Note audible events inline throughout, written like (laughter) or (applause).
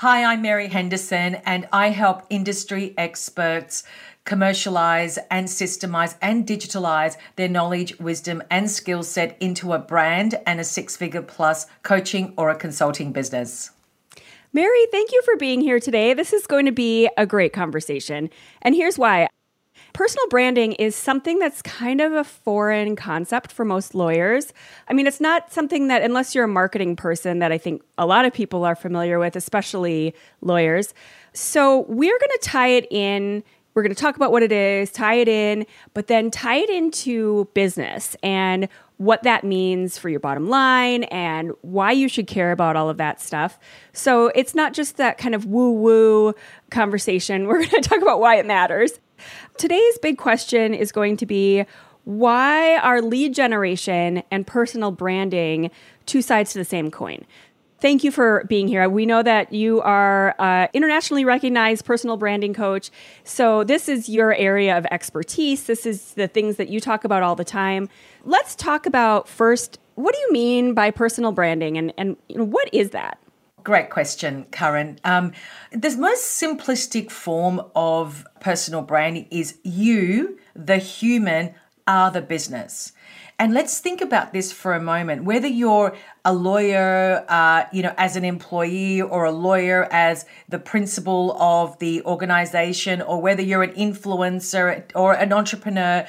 Hi, I'm Mary Henderson, and I help industry experts commercialize and systemize and digitalize their knowledge, wisdom, and skill set into a brand and a six figure plus coaching or a consulting business. Mary, thank you for being here today. This is going to be a great conversation. And here's why. Personal branding is something that's kind of a foreign concept for most lawyers. I mean, it's not something that, unless you're a marketing person, that I think a lot of people are familiar with, especially lawyers. So, we're going to tie it in we're going to talk about what it is, tie it in, but then tie it into business and what that means for your bottom line and why you should care about all of that stuff. So it's not just that kind of woo woo conversation. (laughs) We're going to talk about why it matters. Today's big question is going to be why are lead generation and personal branding two sides to the same coin? Thank you for being here. We know that you are uh, internationally recognized personal branding coach. So this is your area of expertise. This is the things that you talk about all the time. Let's talk about first. What do you mean by personal branding, and and you know, what is that? Great question, Karin. Um, the most simplistic form of personal branding is you, the human, are the business. And let's think about this for a moment. Whether you're a lawyer, uh, you know, as an employee, or a lawyer as the principal of the organization, or whether you're an influencer or an entrepreneur,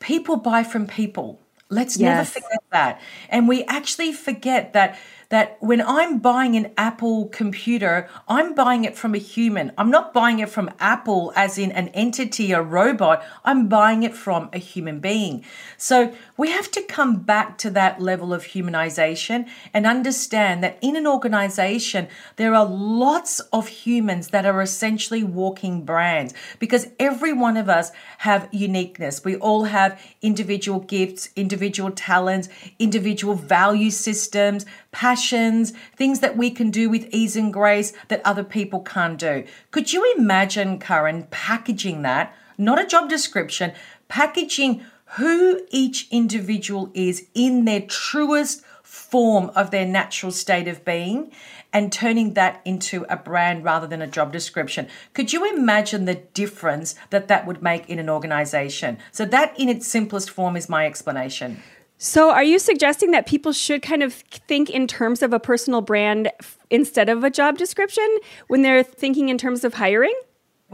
people buy from people. Let's yes. never forget that. And we actually forget that that when I'm buying an Apple computer, I'm buying it from a human. I'm not buying it from Apple as in an entity, a robot. I'm buying it from a human being. So we have to come back to that level of humanization and understand that in an organization, there are lots of humans that are essentially walking brands because every one of us have uniqueness. We all have individual gifts, individual talents, individual value systems, passions, things that we can do with ease and grace that other people can't do. Could you imagine, Karin, packaging that? Not a job description, packaging who each individual is in their truest form of their natural state of being and turning that into a brand rather than a job description. Could you imagine the difference that that would make in an organization? So, that in its simplest form is my explanation. So, are you suggesting that people should kind of think in terms of a personal brand instead of a job description when they're thinking in terms of hiring?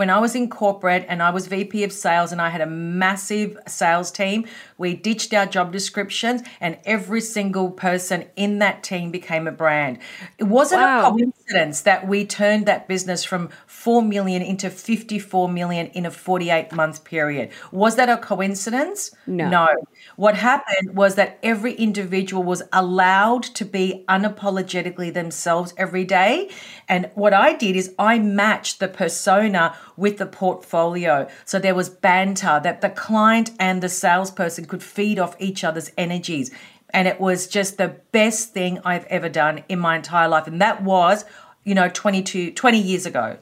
when I was in corporate and I was VP of sales and I had a massive sales team, we ditched our job descriptions and every single person in that team became a brand. It wasn't wow. a coincidence that we turned that business from 4 million into 54 million in a 48 month period. Was that a coincidence? No. No. What happened was that every individual was allowed to be unapologetically themselves every day. And what I did is I matched the persona with the portfolio. So there was banter that the client and the salesperson could feed off each other's energies. And it was just the best thing I've ever done in my entire life. And that was, you know, 22, 20 years ago.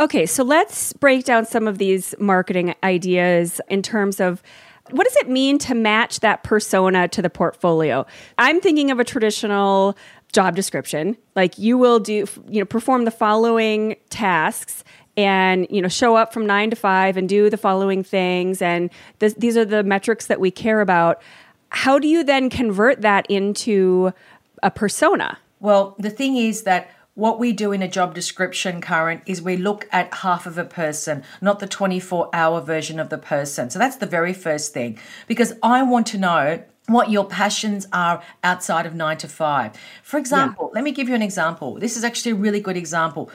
Okay, so let's break down some of these marketing ideas in terms of what does it mean to match that persona to the portfolio? I'm thinking of a traditional job description like you will do you know perform the following tasks and you know show up from nine to five and do the following things and this, these are the metrics that we care about how do you then convert that into a persona well the thing is that what we do in a job description Karin is we look at half of a person not the 24 hour version of the person so that's the very first thing because i want to know what your passions are outside of nine to five. For example, yeah. let me give you an example. This is actually a really good example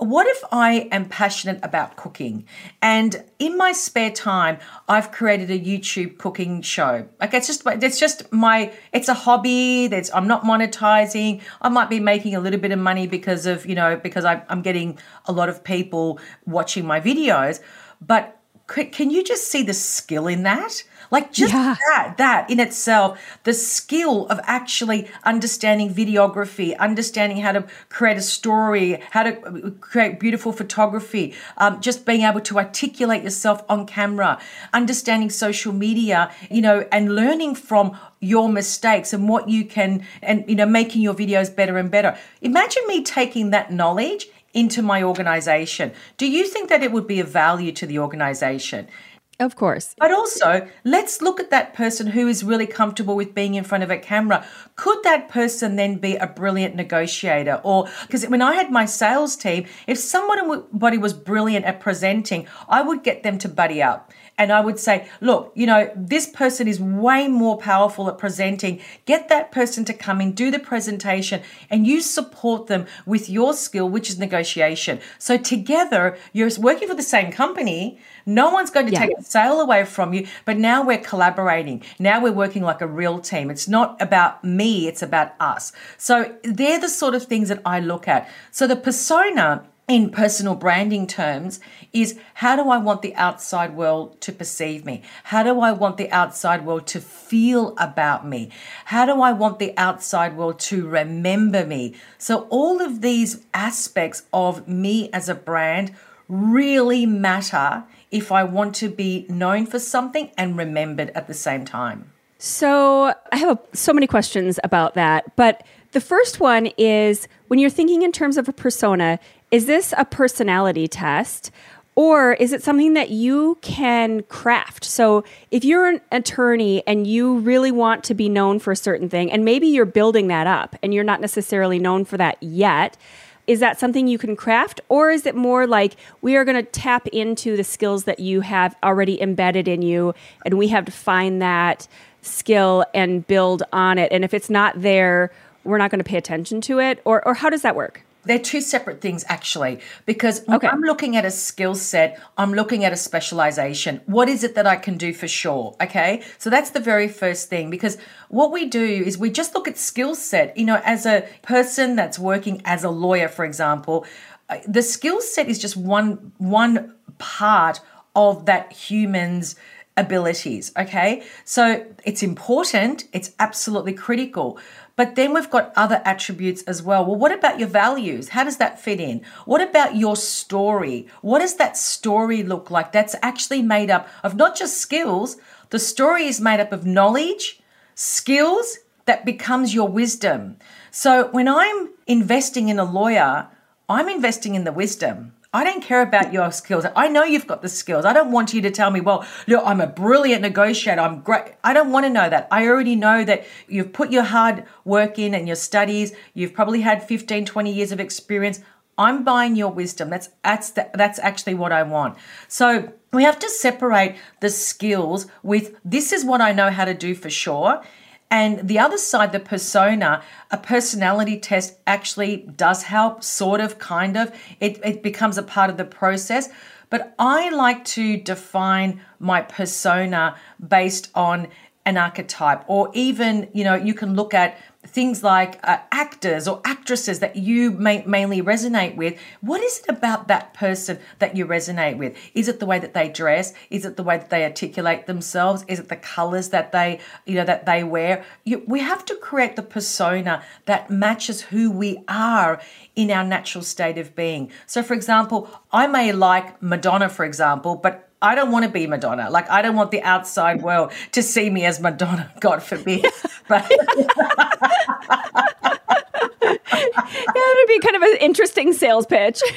what if I am passionate about cooking and in my spare time I've created a YouTube cooking show? Like it's just it's just my it's a hobby. That's I'm not monetizing. I might be making a little bit of money because of you know because I, I'm getting a lot of people watching my videos. but can you just see the skill in that? Like just yeah. that, that in itself, the skill of actually understanding videography, understanding how to create a story, how to uh, create beautiful photography, um, just being able to articulate yourself on camera, understanding social media, you know, and learning from your mistakes and what you can, and, you know, making your videos better and better. Imagine me taking that knowledge into my organization. Do you think that it would be of value to the organization? Of course. But also, let's look at that person who is really comfortable with being in front of a camera. Could that person then be a brilliant negotiator? Or because when I had my sales team, if somebody was brilliant at presenting, I would get them to buddy up and I would say, look, you know, this person is way more powerful at presenting. Get that person to come in, do the presentation, and you support them with your skill, which is negotiation. So together, you're working for the same company. No one's going to yeah. take the sale away from you, but now we're collaborating. Now we're working like a real team. It's not about me, it's about us. So they're the sort of things that I look at. So the persona in personal branding terms is how do I want the outside world to perceive me? How do I want the outside world to feel about me? How do I want the outside world to remember me? So, all of these aspects of me as a brand really matter if I want to be known for something and remembered at the same time. So, I have a, so many questions about that, but the first one is when you're thinking in terms of a persona, is this a personality test? Or is it something that you can craft? So, if you're an attorney and you really want to be known for a certain thing, and maybe you're building that up and you're not necessarily known for that yet, is that something you can craft? Or is it more like we are going to tap into the skills that you have already embedded in you and we have to find that skill and build on it? And if it's not there, we're not going to pay attention to it? Or, or how does that work? They're two separate things, actually, because okay. I'm looking at a skill set, I'm looking at a specialization. What is it that I can do for sure? Okay. So that's the very first thing, because what we do is we just look at skill set. You know, as a person that's working as a lawyer, for example, uh, the skill set is just one one part of that human's abilities okay so it's important it's absolutely critical but then we've got other attributes as well. Well, what about your values? How does that fit in? What about your story? What does that story look like? That's actually made up of not just skills, the story is made up of knowledge, skills that becomes your wisdom. So when I'm investing in a lawyer, I'm investing in the wisdom. I don't care about your skills. I know you've got the skills. I don't want you to tell me, well, look, I'm a brilliant negotiator. I'm great. I don't want to know that. I already know that you've put your hard work in and your studies. You've probably had 15, 20 years of experience. I'm buying your wisdom. That's that's the, that's actually what I want. So we have to separate the skills with this is what I know how to do for sure and the other side, the persona, a personality test actually does help, sort of, kind of. It, it becomes a part of the process. But I like to define my persona based on an archetype, or even, you know, you can look at things like uh, actors or actresses that you may mainly resonate with. What is it about that person that you resonate with? Is it the way that they dress? Is it the way that they articulate themselves? Is it the colors that they, you know, that they wear? You, we have to create the persona that matches who we are in our natural state of being. So, for example, I may like Madonna, for example, but I don't want to be Madonna. Like I don't want the outside world to see me as Madonna, (laughs) God forbid. But (laughs) yeah, it'd be kind of an interesting sales pitch. (laughs)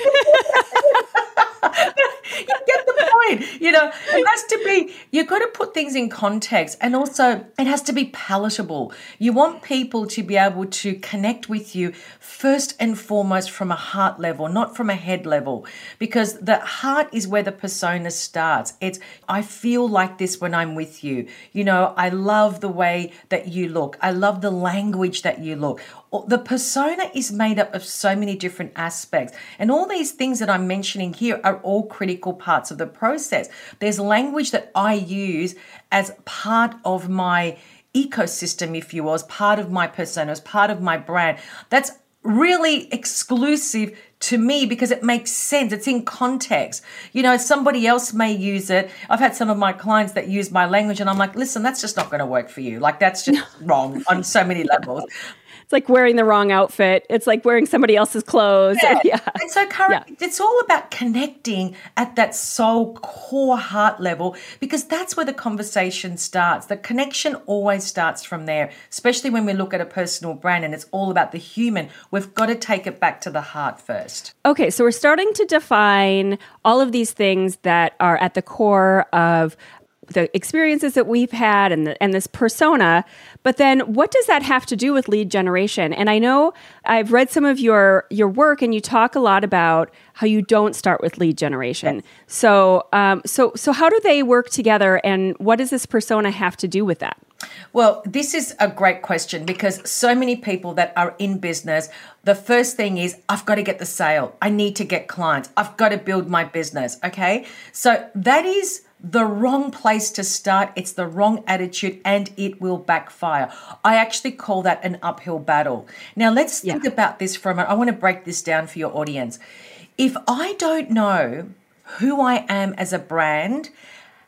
point. You know, it has to be, you've got to put things in context and also it has to be palatable. You want people to be able to connect with you first and foremost from a heart level, not from a head level, because the heart is where the persona starts. It's, I feel like this when I'm with you. You know, I love the way that you look, I love the language that you look the persona is made up of so many different aspects. And all these things that I'm mentioning here are all critical parts of the process. There's language that I use as part of my ecosystem, if you will, as part of my persona, as part of my brand. That's really exclusive to me because it makes sense. It's in context. You know, somebody else may use it. I've had some of my clients that use my language, and I'm like, listen, that's just not going to work for you. Like, that's just (laughs) wrong on so many levels. Like wearing the wrong outfit. It's like wearing somebody else's clothes. Yeah. (laughs) yeah. And so, Karin, yeah. it's all about connecting at that soul core heart level because that's where the conversation starts. The connection always starts from there, especially when we look at a personal brand and it's all about the human. We've got to take it back to the heart first. Okay, so we're starting to define all of these things that are at the core of the experiences that we've had and the, and this persona but then what does that have to do with lead generation and i know i've read some of your your work and you talk a lot about how you don't start with lead generation yes. so um, so so how do they work together and what does this persona have to do with that well, this is a great question because so many people that are in business, the first thing is, I've got to get the sale. I need to get clients. I've got to build my business. Okay. So that is the wrong place to start. It's the wrong attitude and it will backfire. I actually call that an uphill battle. Now, let's think about this for a moment. I want to break this down for your audience. If I don't know who I am as a brand,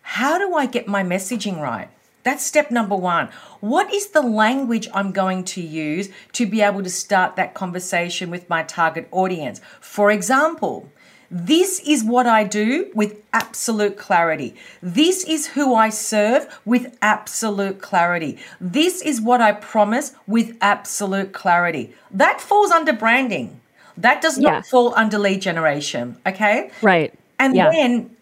how do I get my messaging right? That's step number one. What is the language I'm going to use to be able to start that conversation with my target audience? For example, this is what I do with absolute clarity. This is who I serve with absolute clarity. This is what I promise with absolute clarity. That falls under branding. That does not yeah. fall under lead generation. Okay. Right. And yeah. then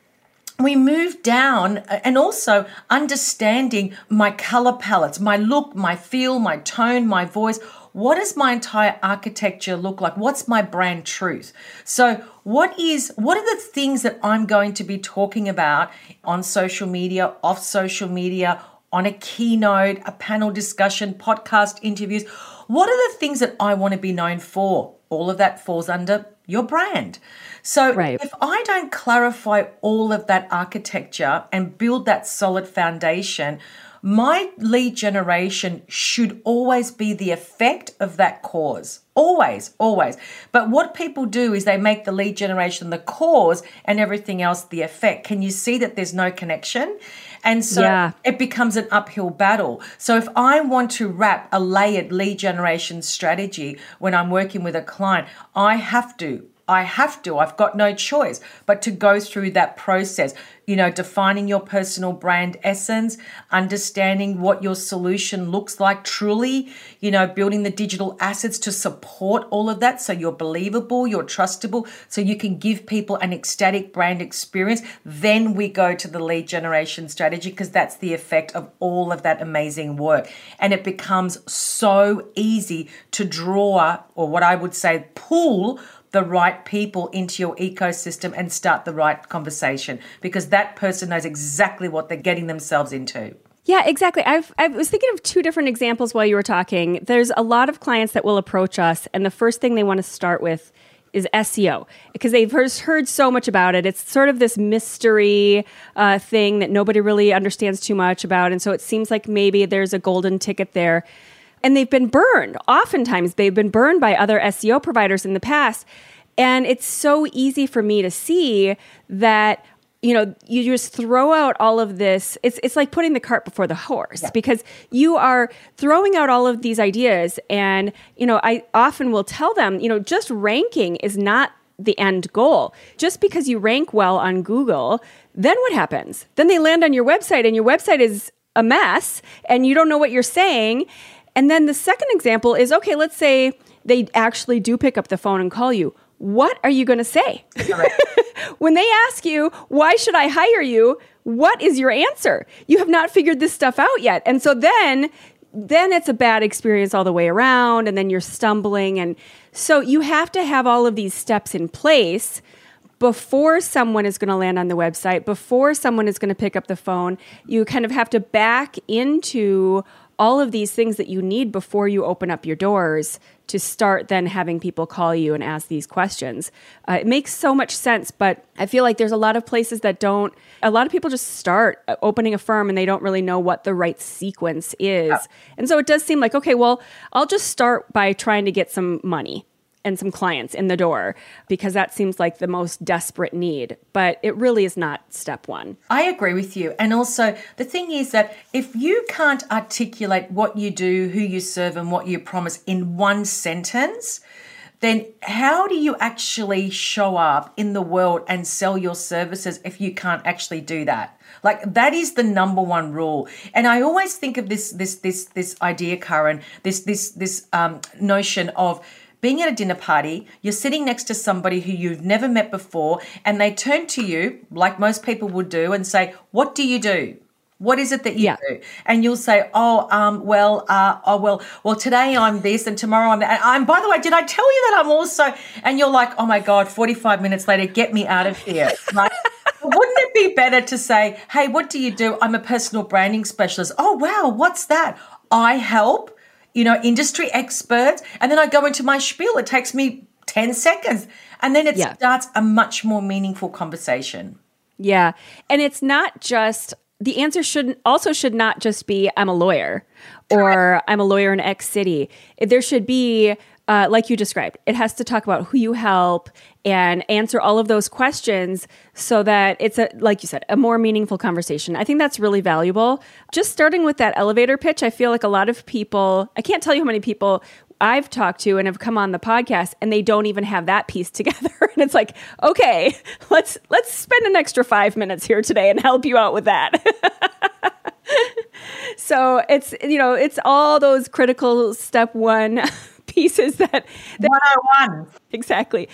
we move down uh, and also understanding my color palettes, my look, my feel, my tone, my voice what does my entire architecture look like? What's my brand truth? So, what is what are the things that I'm going to be talking about on social media, off social media, on a keynote, a panel discussion, podcast interviews? What are the things that I want to be known for? All of that falls under your brand. So right. if I don't clarify all of that architecture and build that solid foundation, my lead generation should always be the effect of that cause. Always, always. But what people do is they make the lead generation the cause and everything else the effect. Can you see that there's no connection? And so yeah. it becomes an uphill battle. So if I want to wrap a layered lead generation strategy when I'm working with a client, I have to I have to, I've got no choice but to go through that process. You know, defining your personal brand essence, understanding what your solution looks like truly, you know, building the digital assets to support all of that so you're believable, you're trustable, so you can give people an ecstatic brand experience. Then we go to the lead generation strategy because that's the effect of all of that amazing work. And it becomes so easy to draw, or what I would say, pull the right people into your ecosystem and start the right conversation because that person knows exactly what they're getting themselves into. Yeah, exactly. I've, I was thinking of two different examples while you were talking. There's a lot of clients that will approach us, and the first thing they want to start with is SEO because they've heard, so much about it. It's sort of this mystery uh, thing that nobody really understands too much about. And so it seems like maybe there's a golden ticket there and they've been burned. Oftentimes, they've been burned by other SEO providers in the past. And it's so easy for me to see that you know you just throw out all of this it's it's like putting the cart before the horse yeah. because you are throwing out all of these ideas and you know I often will tell them you know just ranking is not the end goal just because you rank well on Google then what happens then they land on your website and your website is a mess and you don't know what you're saying and then the second example is okay, let's say they actually do pick up the phone and call you. What are you going to say? (laughs) when they ask you, why should I hire you? What is your answer? You have not figured this stuff out yet. And so then then it's a bad experience all the way around and then you're stumbling and so you have to have all of these steps in place before someone is going to land on the website, before someone is going to pick up the phone. You kind of have to back into all of these things that you need before you open up your doors to start then having people call you and ask these questions. Uh, it makes so much sense, but I feel like there's a lot of places that don't, a lot of people just start uh, opening a firm and they don't really know what the right sequence is. Yeah. And so it does seem like, okay, well, I'll just start by trying to get some money. And some clients in the door because that seems like the most desperate need. But it really is not step one. I agree with you. And also, the thing is that if you can't articulate what you do, who you serve, and what you promise in one sentence, then how do you actually show up in the world and sell your services if you can't actually do that? Like that is the number one rule. And I always think of this this this this idea, Karin, this this this um, notion of being at a dinner party, you're sitting next to somebody who you've never met before, and they turn to you, like most people would do, and say, What do you do? What is it that you yeah. do? And you'll say, "Oh, um, well, uh, oh, well, well, today I'm this, and tomorrow I'm that." I'm. By the way, did I tell you that I'm also? And you're like, "Oh my god!" Forty five minutes later, get me out of here, (laughs) right? Wouldn't it be better to say, "Hey, what do you do?" I'm a personal branding specialist. Oh wow, what's that? I help, you know, industry experts, and then I go into my spiel. It takes me ten seconds, and then it yeah. starts a much more meaningful conversation. Yeah. And it's not just the answer shouldn't also should not just be I'm a lawyer or I'm a lawyer in X city. There should be uh, like you described, it has to talk about who you help and answer all of those questions so that it's a like you said a more meaningful conversation i think that's really valuable just starting with that elevator pitch i feel like a lot of people i can't tell you how many people I've talked to and have come on the podcast and they don't even have that piece (laughs) together. and it's like, okay, (laughs) let's let's spend an extra five minutes here today and help you out with that. (laughs) so it's you know, it's all those critical step one pieces that, that 101. Exactly.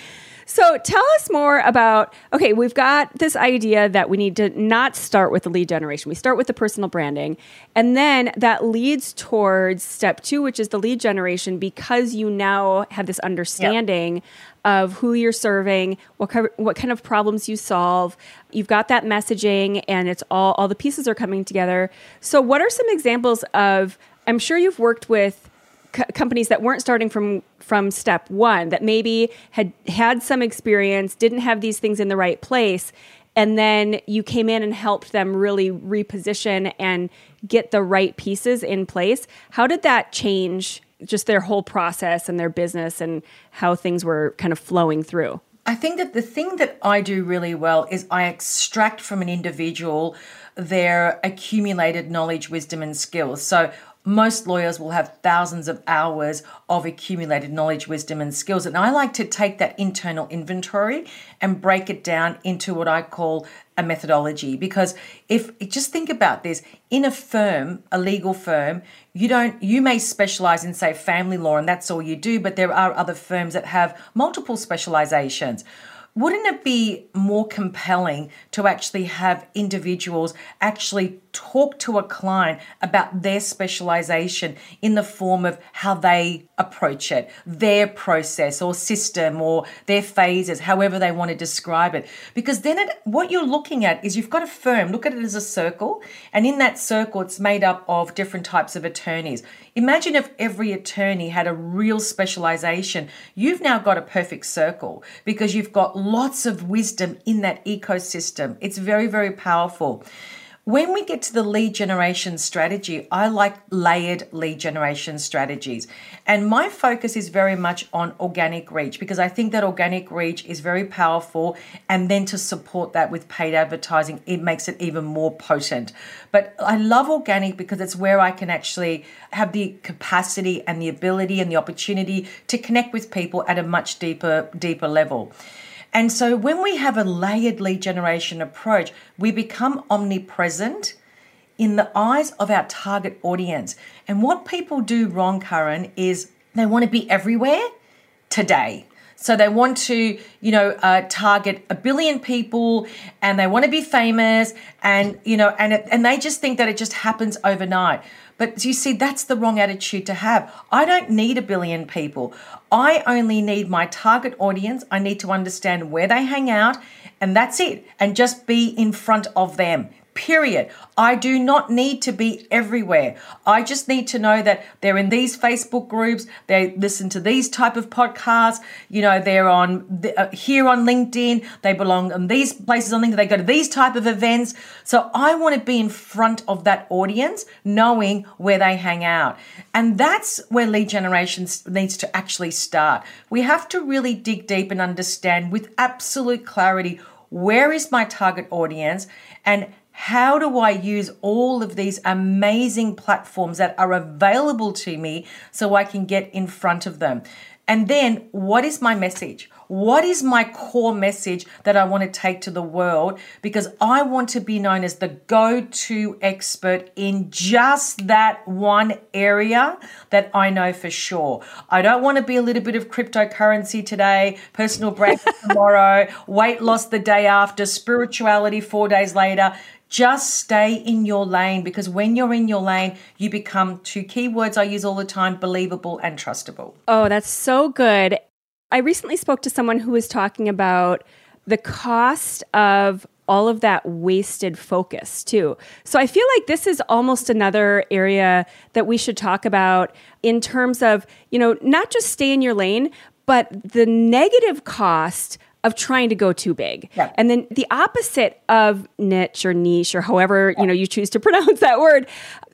So tell us more about okay, we've got this idea that we need to not start with the lead generation. We start with the personal branding, and then that leads towards step two, which is the lead generation, because you now have this understanding. Yep. Of who you're serving, what kind, what kind of problems you solve. You've got that messaging, and it's all all the pieces are coming together. So, what are some examples of? I'm sure you've worked with companies that weren't starting from from step one that maybe had had some experience didn't have these things in the right place and then you came in and helped them really reposition and get the right pieces in place how did that change just their whole process and their business and how things were kind of flowing through I think that the thing that I do really well is I extract from an individual their accumulated knowledge, wisdom, and skills. So most lawyers will have thousands of hours of accumulated knowledge, wisdom, and skills. And I like to take that internal inventory and break it down into what I call a methodology. Because if just think about this in a firm, a legal firm, you don't, you may specialize in, say, family law, and that's all you do, but there are other firms that have multiple specializations wouldn't it be more compelling to actually have individuals actually talk to a client about their specialization in the form of how they approach it, their process or system or their phases, however they want to describe it. Because then it, what you're looking at is you've got a firm, look at it as a circle, and in that circle, it's made up of different types of attorneys. Imagine if every attorney had a real specialization. You've now got a perfect circle because you've got lots of wisdom in that ecosystem. It's very, very powerful. When we get to the lead generation strategy, I like layered lead generation strategies. And my focus is very much on organic reach because I think that organic reach is very powerful. And then to support that with paid advertising, it makes it even more potent. But I love organic because it's where I can actually have the capacity and the ability and the opportunity to connect with people at a much deeper, deeper level. And so when we have a layered lead generation approach, we become omnipresent in the eyes of our target audience. And what people do wrong, Karin, is they want to be everywhere today. So they want to, you know, uh, target a billion people, and they want to be famous, and you know, and it, and they just think that it just happens overnight. But you see, that's the wrong attitude to have. I don't need a billion people. I only need my target audience. I need to understand where they hang out, and that's it. And just be in front of them. Period. I do not need to be everywhere. I just need to know that they're in these Facebook groups, they listen to these type of podcasts, you know, they're on uh, here on LinkedIn, they belong in these places on LinkedIn, they go to these type of events. So I want to be in front of that audience, knowing where they hang out. And that's where lead generation needs to actually start. We have to really dig deep and understand with absolute clarity where is my target audience and how do I use all of these amazing platforms that are available to me so I can get in front of them? And then, what is my message? What is my core message that I want to take to the world? Because I want to be known as the go to expert in just that one area that I know for sure. I don't want to be a little bit of cryptocurrency today, personal brand (laughs) tomorrow, weight loss the day after, spirituality four days later. Just stay in your lane because when you're in your lane, you become two keywords I use all the time believable and trustable. Oh, that's so good. I recently spoke to someone who was talking about the cost of all of that wasted focus too. So I feel like this is almost another area that we should talk about in terms of, you know, not just stay in your lane, but the negative cost of trying to go too big. Yeah. And then the opposite of niche or niche or however, you know, you choose to (laughs) pronounce that word,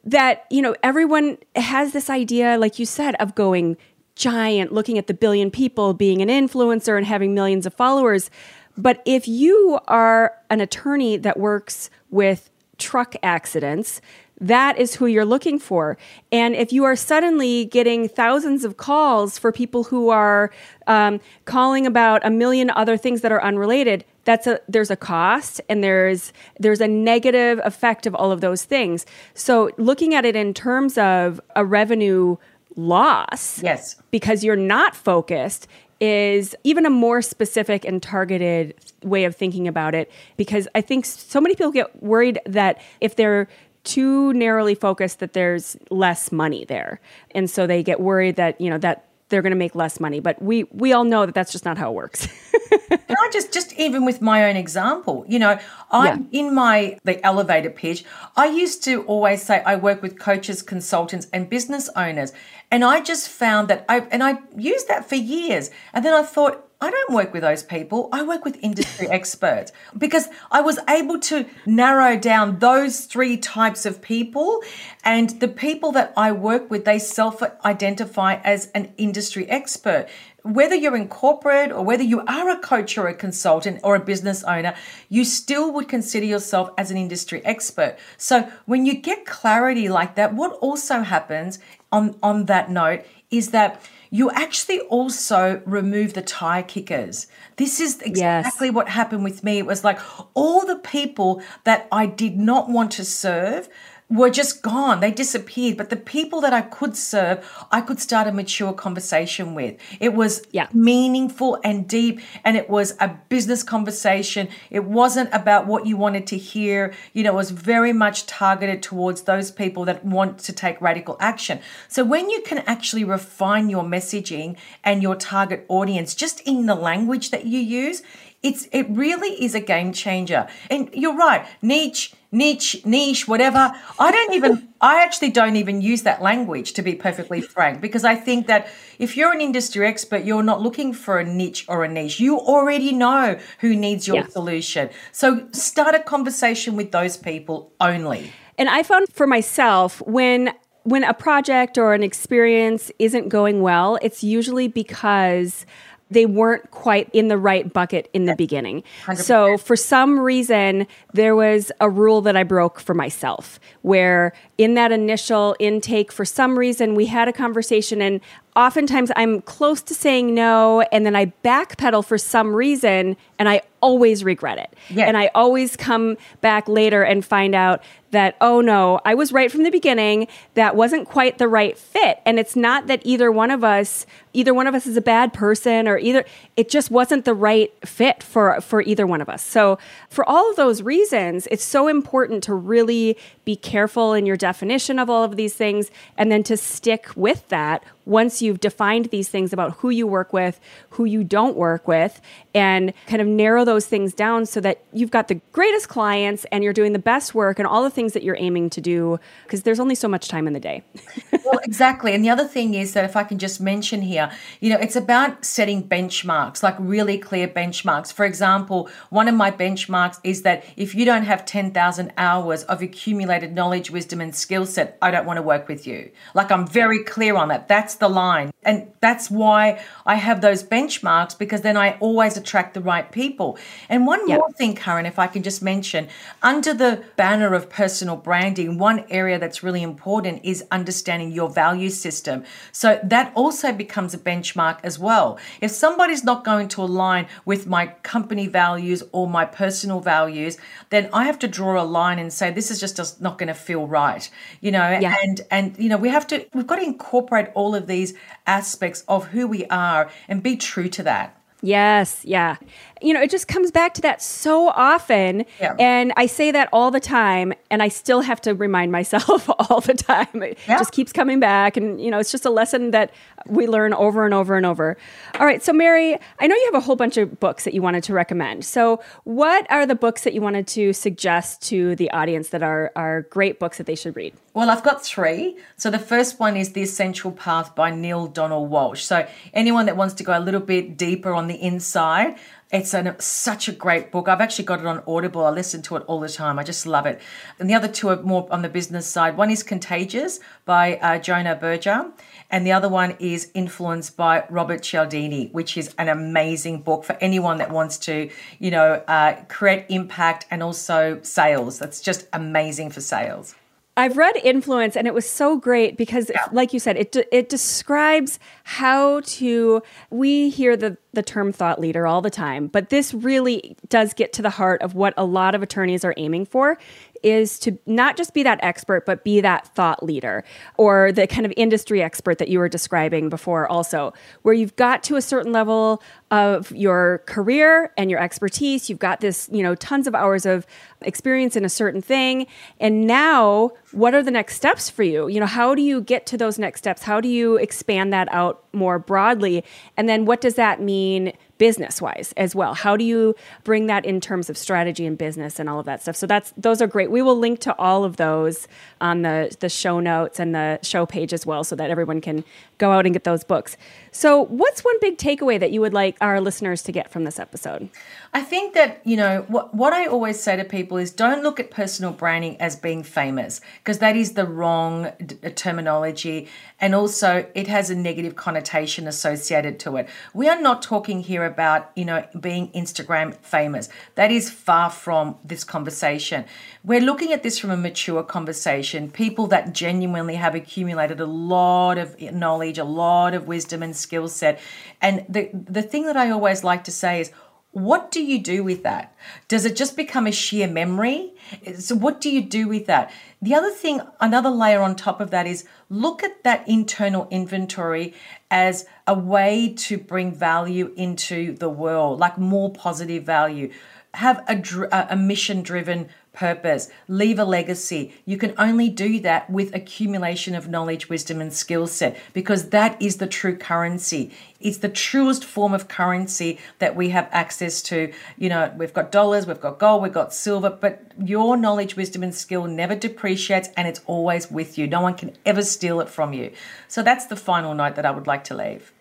that, you know, everyone has this idea like you said of going giant, looking at the billion people, being an influencer and having millions of followers. But if you are an attorney that works with truck accidents, that is who you're looking for. And if you are suddenly getting thousands of calls for people who are um, calling about a million other things that are unrelated, that's a there's a cost and there's there's a negative effect of all of those things. So looking at it in terms of a revenue loss, yes, because you're not focused is even a more specific and targeted way of thinking about it because I think so many people get worried that if they're too narrowly focused that there's less money there. And so they get worried that you know that they're going to make less money. But we we all know that that's just not how it works. (laughs) Can I just just even with my own example you know i yeah. in my the elevator pitch. I used to always say i work with coaches consultants and business owners. And i just found that i and i used that for years. And then i thought I don't work with those people. I work with industry (laughs) experts because I was able to narrow down those three types of people. And the people that I work with, they self identify as an industry expert. Whether you're in corporate or whether you are a coach or a consultant or a business owner, you still would consider yourself as an industry expert. So when you get clarity like that, what also happens on, on that note is that you actually also remove the tire kickers. This is exactly yes. what happened with me. It was like all the people that I did not want to serve were just gone. They disappeared. But the people that I could serve, I could start a mature conversation with. It was yeah. meaningful and deep, and it was a business conversation. It wasn't about what you wanted to hear. You know, it was very much targeted towards those people that want to take radical action. So when you can actually refine your messaging and your target audience just in the language that you use, it's it really is a game changer. And you're right, niche, niche, niche, whatever. I don't even (laughs) I actually don't even use that language to be perfectly frank because I think that if you're an industry expert, you're not looking for a niche or a niche. You already know who needs your yeah. solution. So start a conversation with those people only. And I found for myself when when a project or an experience isn't going well, it's usually because they weren't quite in the right bucket in the beginning. 100%. So, for some reason, there was a rule that I broke for myself where in that initial intake, for some reason, we had a conversation and oftentimes I'm close to saying no and then I backpedal for some reason and I always regret it. Yes. And I always come back later and find out that, oh no, I was right from the beginning. That wasn't quite the right fit. And it's not that either one of us, either one of us is a bad person or either it just wasn't the right fit for for either one of us. So for all of those reasons, it's so important to really be careful in your definition of all of these things and then to stick with that once you've defined these things about who you work with, who you don't work with, and kind of narrow those things down so that you've got the greatest clients and you're doing the best work and all the things that you're aiming to do because there's only so much time in the day. (laughs) well, exactly. And the other thing is that if I can just mention here, you know, it's about setting benchmarks, like really clear benchmarks. For example, one of my benchmarks is that if you don't have 10,000 hours of accumulated knowledge, wisdom, and skill set, I don't want to work with you. Like I'm very clear on that. That's the line. And that's why I have those benchmarks because then I always attract the right people. And one yep. more thing, Karin, if I can just mention, under the banner of personal branding, one area that's really important is understanding your value system. So that also becomes a benchmark as well. If somebody's not going to align with my company values or my personal values, then I have to draw a line and say this is just not going to feel right. You know, yeah. and and you know, we have to we've got to incorporate all of these aspects of who we are and be true to that. Yes, yeah. You know, it just comes back to that so often. Yeah. And I say that all the time, and I still have to remind myself (laughs) all the time. It yeah. just keeps coming back. And, you know, it's just a lesson that we learn over and over and over. All right. So, Mary, I know you have a whole bunch of books that you wanted to recommend. So, what are the books that you wanted to suggest to the audience that are, are great books that they should read? Well, I've got three. So, the first one is The Essential Path by Neale Donald Walsch. So, anyone that wants to go a little bit deeper on the inside, it's an, such a great book. I've actually got it on Audible. I listen to it all the time. I just love it. And the other two are more on the business side. One is Contagious by uh, Jonah Berger, and the other one is Influenced by Robert Cialdini, which is an amazing book for anyone that wants to, you know, uh, create impact and also sales. That's just amazing for sales. I've read Influence and it was so great because yeah. like you said it de- it describes how to we hear the the term thought leader all the time but this really does get to the heart of what a lot of attorneys are aiming for is to not just be that expert, but be that thought leader or the kind of industry expert that you were describing before, also, where you've got to a certain level of your career and your expertise. You've got this, you know, tons of hours of experience in a certain thing. And now, what are the next steps for you? You know, how do you get to those next steps? How do you expand that out more broadly? And then what does that mean? Business wise as well. How do you bring that in terms of strategy and business and all of that stuff? So that's those are great. We will link to all of those on the the show notes and the show page as well so that everyone can go out and get those books so what's one big takeaway that you would like our listeners to get from this episode i think that you know what, what i always say to people is don't look at personal branding as being famous because that is the wrong d- uh, terminology and also it has a negative connotation associated to it we are not talking here about, you know, being Instagram famous. That is far from this conversation. We're looking at this from a mature conversation, people that genuinely have accumulated a lot of knowledge, a lot of wisdom and skill set. And the the thing that I always like to say is what do you do with that? Does it just become a sheer memory? So, what do you do with that? The other thing, another layer on top of that is look at that internal inventory as a way to bring value into the world, like more positive value. Have a, a mission driven purpose, leave a legacy. You can only do that with accumulation of knowledge, wisdom, and skill set because that is the true currency. It's the truest form of currency that we have access to. You know, we've got dollars, we've got gold, we've got silver, but your knowledge, wisdom, and skill never depreciates and it's always with you. No one can ever steal it from you. So that's the final note that I would like to leave.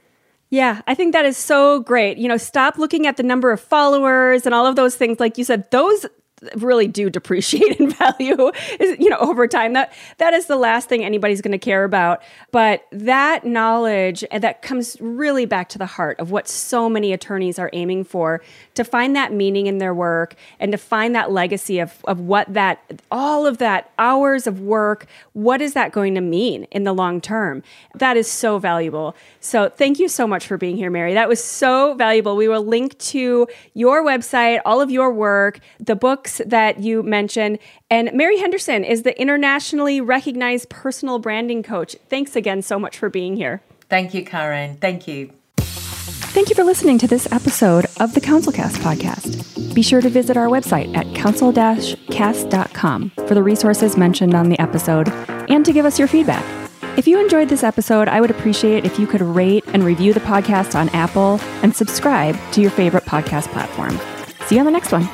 Yeah, I think that is so great. You know, stop looking at the number of followers and all of those things. Like you said, those really do depreciate in (laughs) value you know over time. That that is the last thing anybody's going to care about. But that knowledge uh, that comes really back to the heart of what so many attorneys are aiming for to find that meaning in their work and to find that legacy of, of what that all of that hours of work what is that going to mean in the long term? That is so valuable. So thank you so much for being here mary. That was so valuable. We will link to your website all of your work the books that you mentioned. And Mary Henderson is the internationally recognized personal branding coach. Thanks again so much for being here. Thank you, Karin. Thank you. Thank you for listening to this episode of the CounselCast podcast. Be sure to visit our website at counselcast.com for the resources mentioned on the episode and to give us your feedback. If you enjoyed this episode, I would appreciate if you could rate and review the podcast on Apple and subscribe to your favorite podcast platform. See you on the next one.